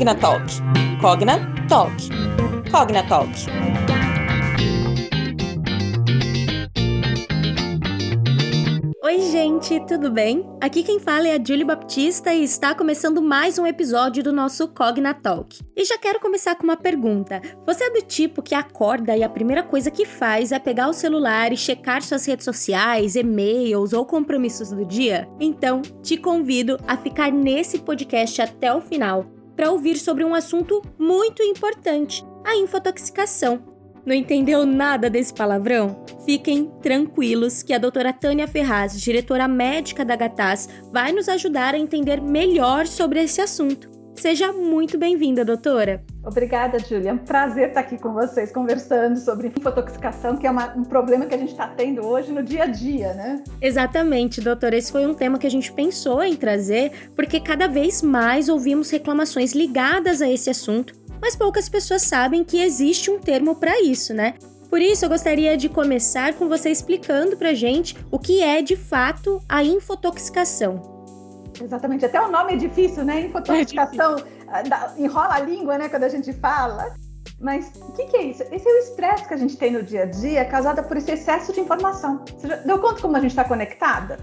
Cognatalk. Cognatalk. Cognatalk. Oi, gente, tudo bem? Aqui quem fala é a Julie Baptista e está começando mais um episódio do nosso Cognatalk. E já quero começar com uma pergunta. Você é do tipo que acorda e a primeira coisa que faz é pegar o celular e checar suas redes sociais, e-mails ou compromissos do dia? Então, te convido a ficar nesse podcast até o final para ouvir sobre um assunto muito importante: a infotoxicação. Não entendeu nada desse palavrão? Fiquem tranquilos que a doutora Tânia Ferraz, diretora médica da Gataz, vai nos ajudar a entender melhor sobre esse assunto. Seja muito bem-vinda, doutora. Obrigada, Júlia. É um prazer estar aqui com vocês conversando sobre infotoxicação, que é uma, um problema que a gente está tendo hoje no dia a dia, né? Exatamente, doutora. Esse foi um tema que a gente pensou em trazer, porque cada vez mais ouvimos reclamações ligadas a esse assunto, mas poucas pessoas sabem que existe um termo para isso, né? Por isso, eu gostaria de começar com você explicando pra gente o que é de fato a infotoxicação. Exatamente, até o nome é difícil, né? Infotoxicação é enrola a língua, né? Quando a gente fala. Mas o que, que, é isso? Esse é o estresse que a gente tem no dia a dia, causado por esse excesso de informação. Você já deu conta como a gente está conectada?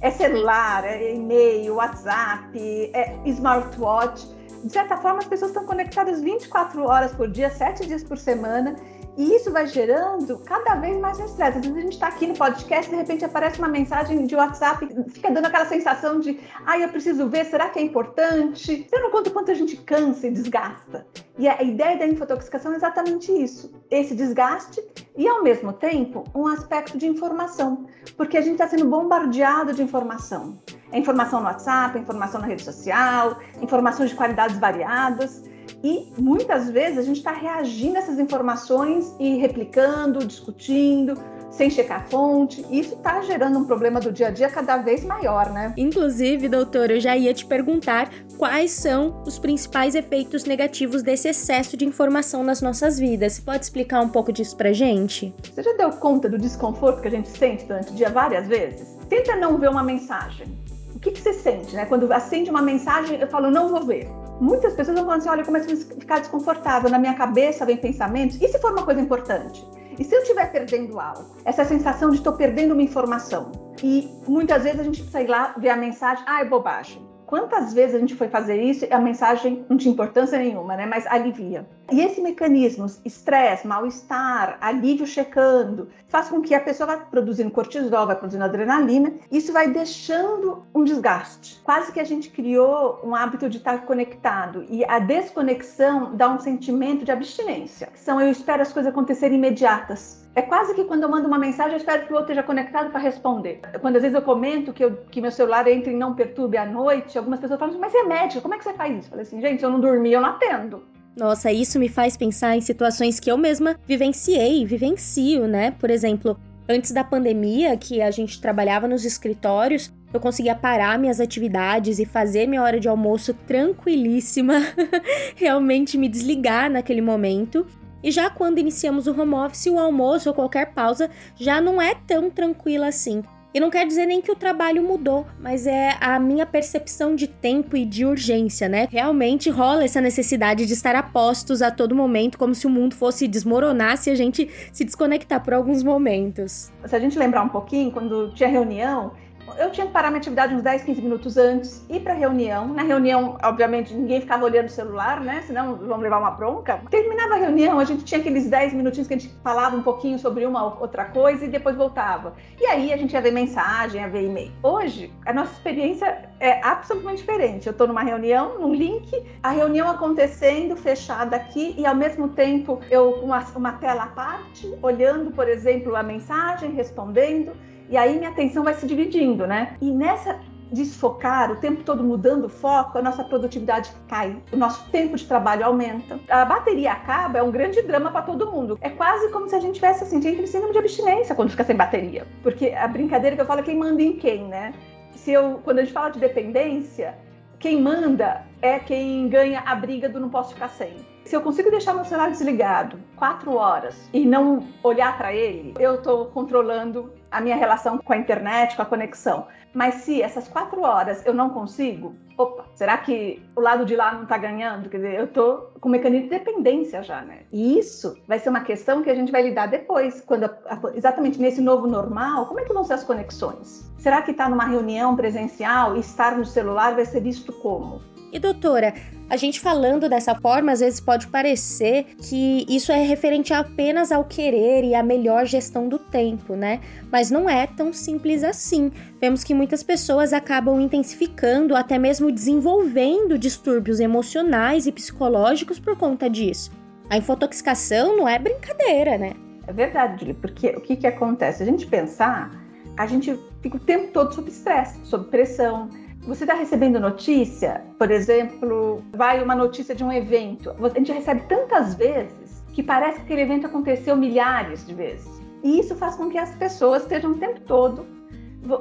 É celular, é e-mail, WhatsApp, é smartwatch. De certa forma, as pessoas estão conectadas 24 horas por dia, 7 dias por semana, e isso vai gerando cada vez mais estresse. Às vezes a gente está aqui no podcast, de repente aparece uma mensagem de WhatsApp, fica dando aquela sensação de, ai, ah, eu preciso ver, será que é importante? Você não conta quanto a gente cansa e desgasta. E a ideia da infotoxicação é exatamente isso: esse desgaste e, ao mesmo tempo, um aspecto de informação, porque a gente está sendo bombardeado de informação. É informação no WhatsApp, é informação na rede social, informações de qualidades variadas. E muitas vezes a gente está reagindo a essas informações e replicando, discutindo, sem checar a fonte. Isso está gerando um problema do dia a dia cada vez maior, né? Inclusive, doutor, eu já ia te perguntar quais são os principais efeitos negativos desse excesso de informação nas nossas vidas. Você pode explicar um pouco disso pra gente? Você já deu conta do desconforto que a gente sente durante o dia várias vezes? Tenta não ver uma mensagem. O que, que você sente, né? Quando acende uma mensagem, eu falo, não vou ver muitas pessoas vão falar assim: olha, eu começo a ficar desconfortável, na minha cabeça vem pensamentos. E se for uma coisa importante? E se eu estiver perdendo algo? Essa sensação de estou perdendo uma informação. E muitas vezes a gente sai lá, vê a mensagem, ah, é bobagem. Quantas vezes a gente foi fazer isso e a mensagem não tinha importância nenhuma, né? Mas alivia. E esse mecanismo, estresse, mal-estar, alívio checando, faz com que a pessoa vá produzindo cortisol, vai produzindo adrenalina. Isso vai deixando um desgaste. Quase que a gente criou um hábito de estar conectado. E a desconexão dá um sentimento de abstinência. São eu espero as coisas acontecerem imediatas. É quase que quando eu mando uma mensagem, eu espero que o outro esteja conectado para responder. Quando às vezes eu comento que, eu, que meu celular entra em não perturbe à noite, algumas pessoas falam assim, mas é médico, como é que você faz isso? Eu falei assim, gente, eu não dormir, eu não atendo. Nossa, isso me faz pensar em situações que eu mesma vivenciei, vivencio, né? Por exemplo, antes da pandemia, que a gente trabalhava nos escritórios, eu conseguia parar minhas atividades e fazer minha hora de almoço tranquilíssima, realmente me desligar naquele momento. E já quando iniciamos o home office, o almoço ou qualquer pausa já não é tão tranquila assim. E não quer dizer nem que o trabalho mudou, mas é a minha percepção de tempo e de urgência, né? Realmente rola essa necessidade de estar a postos a todo momento, como se o mundo fosse desmoronar se a gente se desconectar por alguns momentos. Se a gente lembrar um pouquinho, quando tinha reunião, eu tinha que parar minha atividade uns 10, 15 minutos antes, ir para a reunião. Na reunião, obviamente, ninguém ficava olhando o celular, né? Senão vamos levar uma bronca. Terminava a reunião, a gente tinha aqueles 10 minutinhos que a gente falava um pouquinho sobre uma outra coisa e depois voltava. E aí a gente ia ver mensagem, ia ver e-mail. Hoje, a nossa experiência é absolutamente diferente. Eu estou numa reunião, num link, a reunião acontecendo, fechada aqui, e ao mesmo tempo eu com uma, uma tela à parte, olhando, por exemplo, a mensagem, respondendo. E aí minha atenção vai se dividindo, né? E nessa desfocar, o tempo todo mudando o foco, a nossa produtividade cai, o nosso tempo de trabalho aumenta. A bateria acaba, é um grande drama para todo mundo. É quase como se a gente tivesse assim, gente, síndrome de abstinência quando fica sem bateria. Porque a brincadeira que eu falo é quem manda em quem, né? Se eu, quando a gente fala de dependência, quem manda é quem ganha a briga do não posso ficar sem. Se eu consigo deixar meu celular desligado quatro horas e não olhar para ele, eu estou controlando a minha relação com a internet, com a conexão. Mas se essas quatro horas eu não consigo, opa, será que o lado de lá não está ganhando? Quer dizer, eu estou com um mecanismo de dependência já, né? E isso vai ser uma questão que a gente vai lidar depois, quando exatamente nesse novo normal, como é que vão ser as conexões? Será que estar tá numa reunião presencial e estar no celular vai ser visto como? E doutora, a gente falando dessa forma, às vezes pode parecer que isso é referente apenas ao querer e à melhor gestão do tempo, né? Mas não é tão simples assim. Vemos que muitas pessoas acabam intensificando, até mesmo desenvolvendo distúrbios emocionais e psicológicos por conta disso. A infotoxicação não é brincadeira, né? É verdade, porque o que, que acontece? A gente pensar, a gente fica o tempo todo sob estresse, sob pressão você está recebendo notícia, por exemplo, vai uma notícia de um evento. A gente recebe tantas vezes que parece que aquele evento aconteceu milhares de vezes. E isso faz com que as pessoas estejam o tempo todo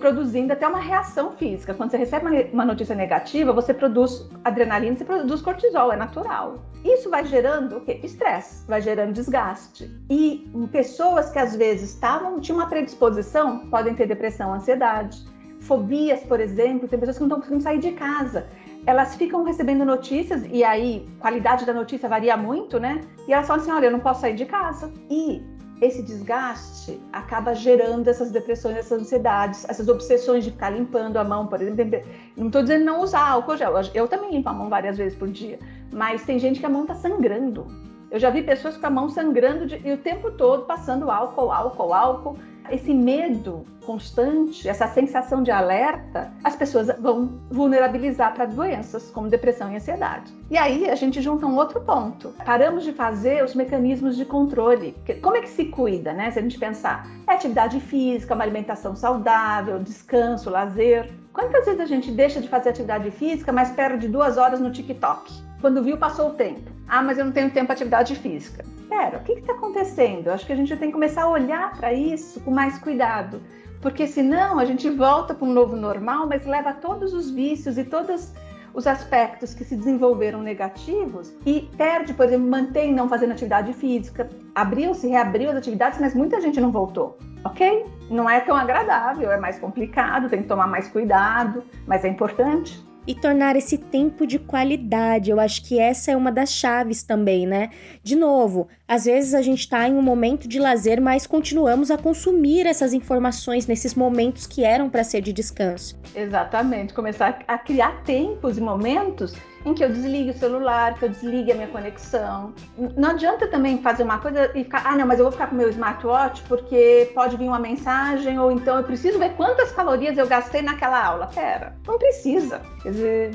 produzindo até uma reação física. Quando você recebe uma notícia negativa, você produz adrenalina, você produz cortisol, é natural. Isso vai gerando o quê? Estresse, vai gerando desgaste. E pessoas que às vezes estavam, tinham uma predisposição, podem ter depressão, ansiedade fobias, por exemplo, tem pessoas que não estão conseguindo sair de casa. Elas ficam recebendo notícias, e aí qualidade da notícia varia muito, né? E elas falam assim: olha, eu não posso sair de casa. E esse desgaste acaba gerando essas depressões, essas ansiedades, essas obsessões de ficar limpando a mão, por exemplo. Não estou dizendo não usar álcool gel, eu também limpo a mão várias vezes por dia, mas tem gente que a mão está sangrando. Eu já vi pessoas com a mão sangrando de, e o tempo todo passando álcool, álcool, álcool esse medo constante, essa sensação de alerta, as pessoas vão vulnerabilizar para doenças como depressão e ansiedade. E aí a gente junta um outro ponto. Paramos de fazer os mecanismos de controle. Como é que se cuida, né? Se a gente pensar, é atividade física, uma alimentação saudável, descanso, lazer. Quantas vezes a gente deixa de fazer atividade física, mas perde duas horas no TikTok? Quando viu, passou o tempo. Ah, mas eu não tenho tempo para atividade física. Pera, o que está acontecendo? Acho que a gente tem que começar a olhar para isso com mais cuidado, porque senão a gente volta para um novo normal, mas leva todos os vícios e todos os aspectos que se desenvolveram negativos e perde, por exemplo, mantém não fazendo atividade física. Abriu-se, reabriu as atividades, mas muita gente não voltou. Ok? Não é tão agradável, é mais complicado, tem que tomar mais cuidado, mas é importante e tornar esse tempo de qualidade. Eu acho que essa é uma das chaves também, né? De novo, às vezes a gente está em um momento de lazer, mas continuamos a consumir essas informações nesses momentos que eram para ser de descanso. Exatamente, começar a criar tempos e momentos em que eu desligue o celular, que eu desligue a minha conexão. Não adianta também fazer uma coisa e ficar, ah, não, mas eu vou ficar com o meu smartwatch porque pode vir uma mensagem, ou então eu preciso ver quantas calorias eu gastei naquela aula. Pera, não precisa. Quer dizer,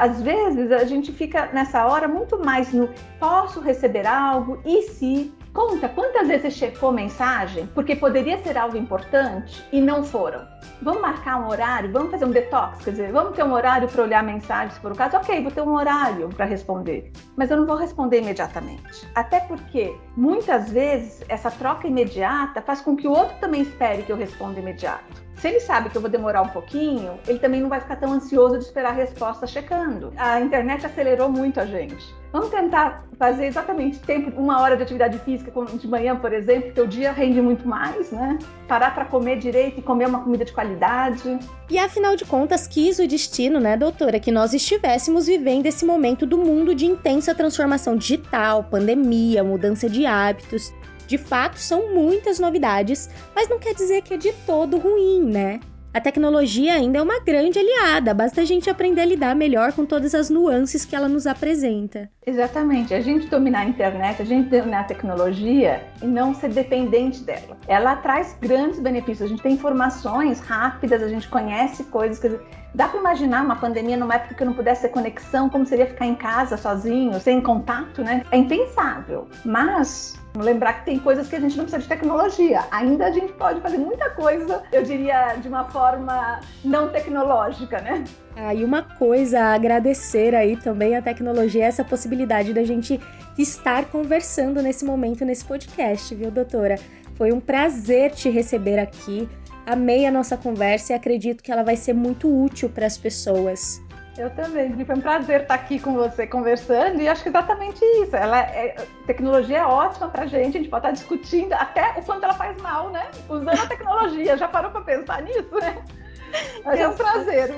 às vezes a gente fica nessa hora muito mais no posso receber algo e se Conta quantas vezes checou mensagem porque poderia ser algo importante e não foram. Vamos marcar um horário, vamos fazer um detox, quer dizer, vamos ter um horário para olhar mensagem, se for o caso. Ok, vou ter um horário para responder, mas eu não vou responder imediatamente. Até porque muitas vezes essa troca imediata faz com que o outro também espere que eu responda imediato. Se ele sabe que eu vou demorar um pouquinho, ele também não vai ficar tão ansioso de esperar a resposta checando. A internet acelerou muito a gente. Vamos tentar fazer exatamente tempo, uma hora de atividade física de manhã, por exemplo, que o dia rende muito mais, né? Parar para comer direito e comer uma comida de qualidade. E afinal de contas, quis o destino, né, doutora, que nós estivéssemos vivendo esse momento do mundo de intensa transformação digital, pandemia, mudança de hábitos. De fato, são muitas novidades, mas não quer dizer que é de todo ruim, né? A tecnologia ainda é uma grande aliada, basta a gente aprender a lidar melhor com todas as nuances que ela nos apresenta. Exatamente, a gente dominar a internet, a gente dominar a tecnologia e não ser dependente dela. Ela traz grandes benefícios, a gente tem informações rápidas, a gente conhece coisas, dá para imaginar uma pandemia numa época que não pudesse ter conexão, como seria ficar em casa sozinho, sem contato, né? É impensável. Mas lembrar que tem coisas que a gente não precisa de tecnologia. Ainda a gente pode fazer muita coisa, eu diria, de uma forma não tecnológica, né? Ah, e uma coisa a agradecer aí também a tecnologia, essa possibilidade da gente estar conversando nesse momento, nesse podcast, viu, doutora? Foi um prazer te receber aqui. Amei a nossa conversa e acredito que ela vai ser muito útil para as pessoas. Eu também, Foi um prazer estar aqui com você conversando e acho que exatamente isso. Ela é, tecnologia é ótima para gente, a gente pode estar discutindo até o quanto ela faz mal, né? Usando a tecnologia. Já parou para pensar nisso, né? Mas é um prazer.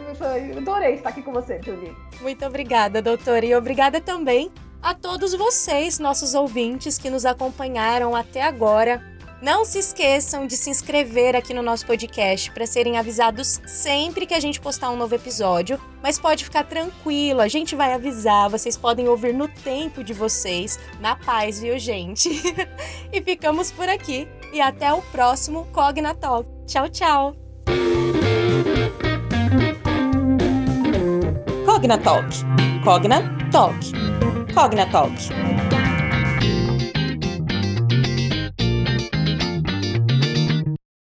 Eu adorei estar aqui com você, Julie. Muito obrigada, doutora. E obrigada também a todos vocês, nossos ouvintes, que nos acompanharam até agora. Não se esqueçam de se inscrever aqui no nosso podcast para serem avisados sempre que a gente postar um novo episódio. Mas pode ficar tranquilo, a gente vai avisar, vocês podem ouvir no tempo de vocês, na paz, viu, gente? e ficamos por aqui e até o próximo Cogna Talk. Tchau, tchau. Cogna Talk. Cogna Talk. Cogna Talk.